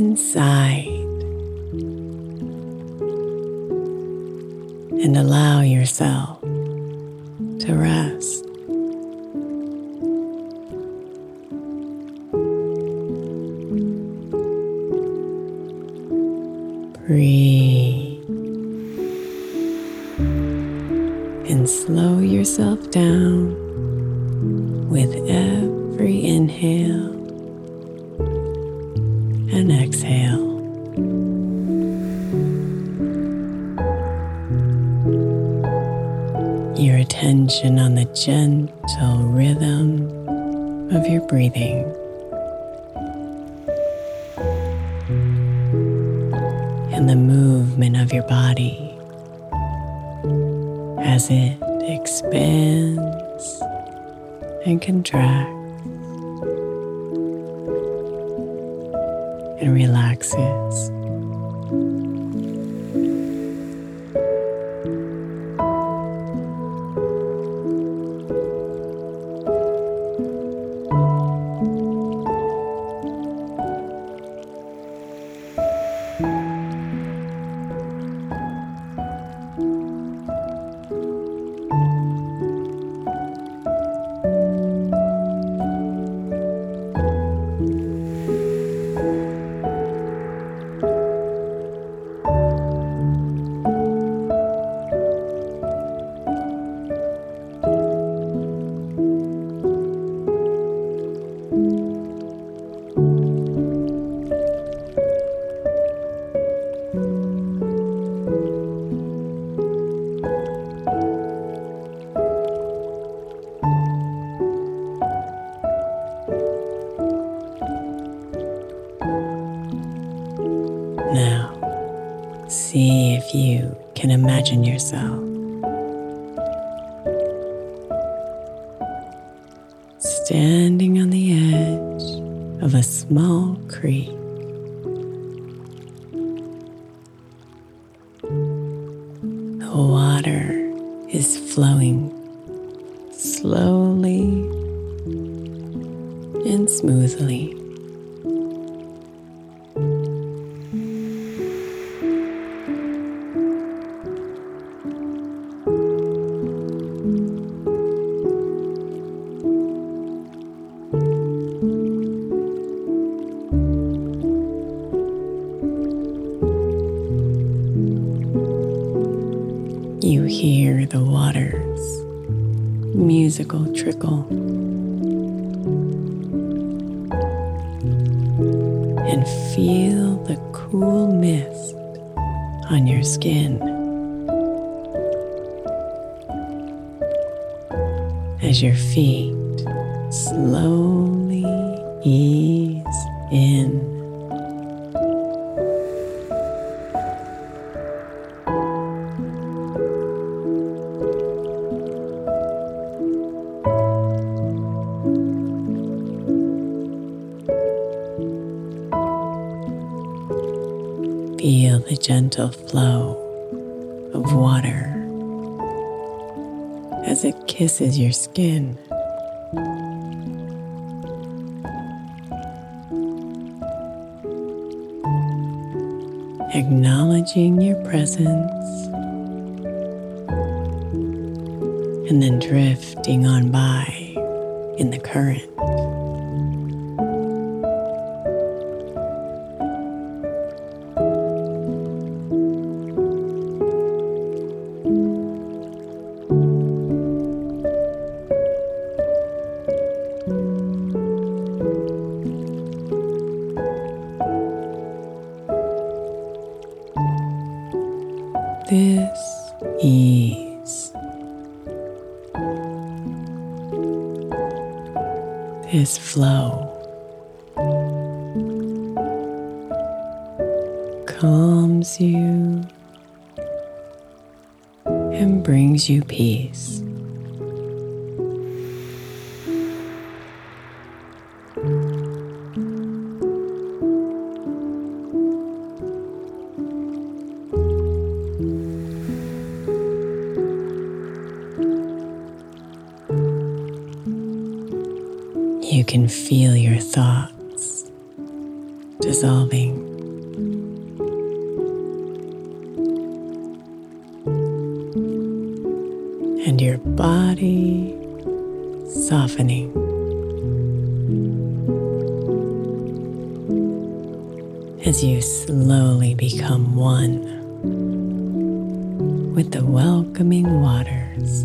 Inside and allow yourself to rest. Breathe and slow yourself down as it expands and contracts. and relaxes. Trickle. And feel the cool mist on your skin as your feet slowly The gentle flow of water as it kisses your skin. Acknowledging your presence and then drifting on by in the current. This flow calms you and brings you peace. Dissolving. And your body softening. As you slowly become one with the welcoming waters.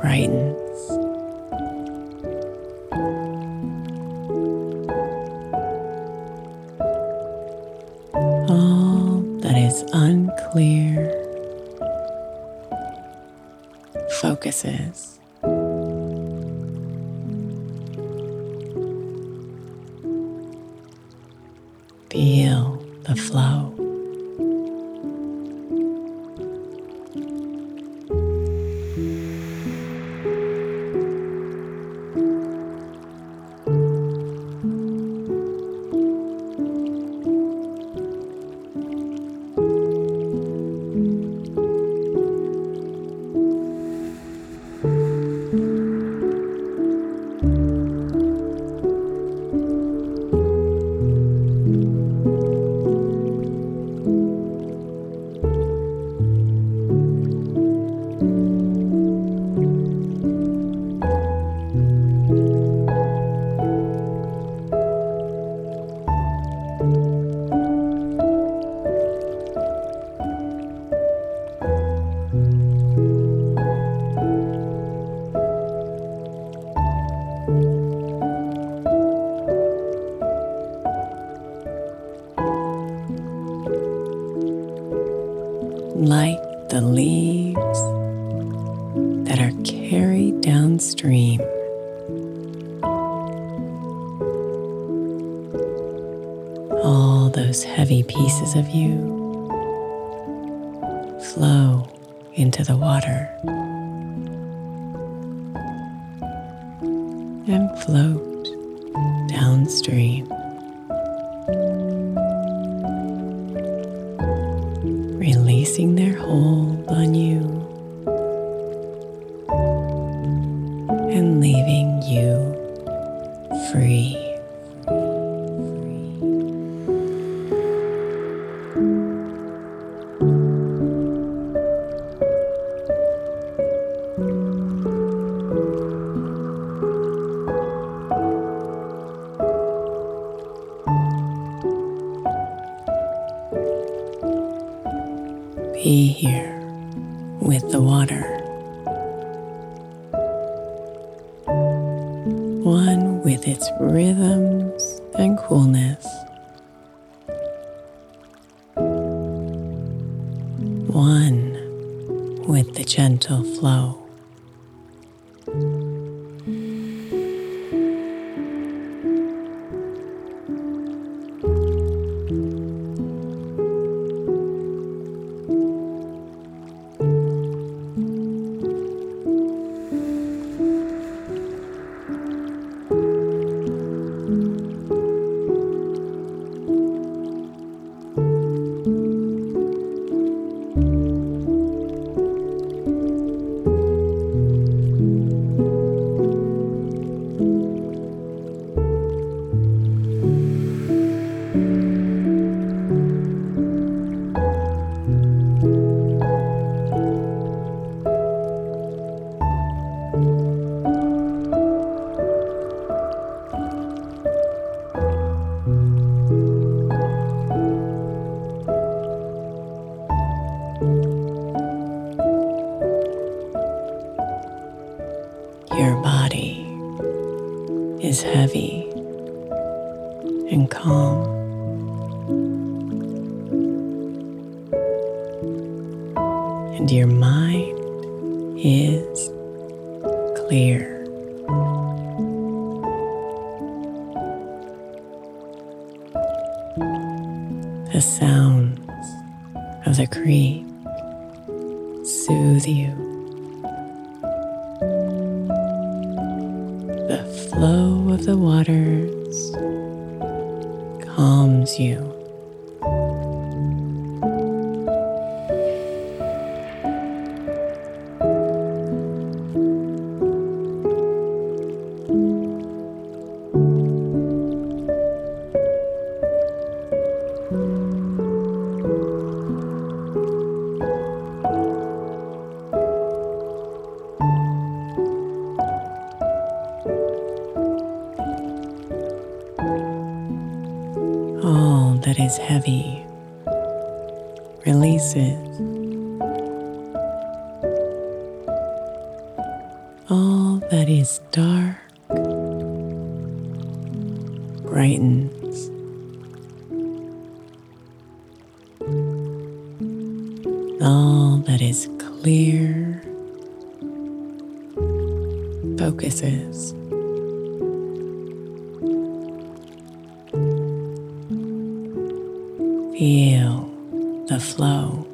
Brightens. All that is unclear focuses. Those heavy pieces of you flow into the water and float downstream. releasing their hold on you with the water. One with its rhythms and coolness. One with the gentle flow. The sounds of the creek soothe you. The flow of the waters calms you. All that is dark brightens. All that is clear focuses. Feel the flow.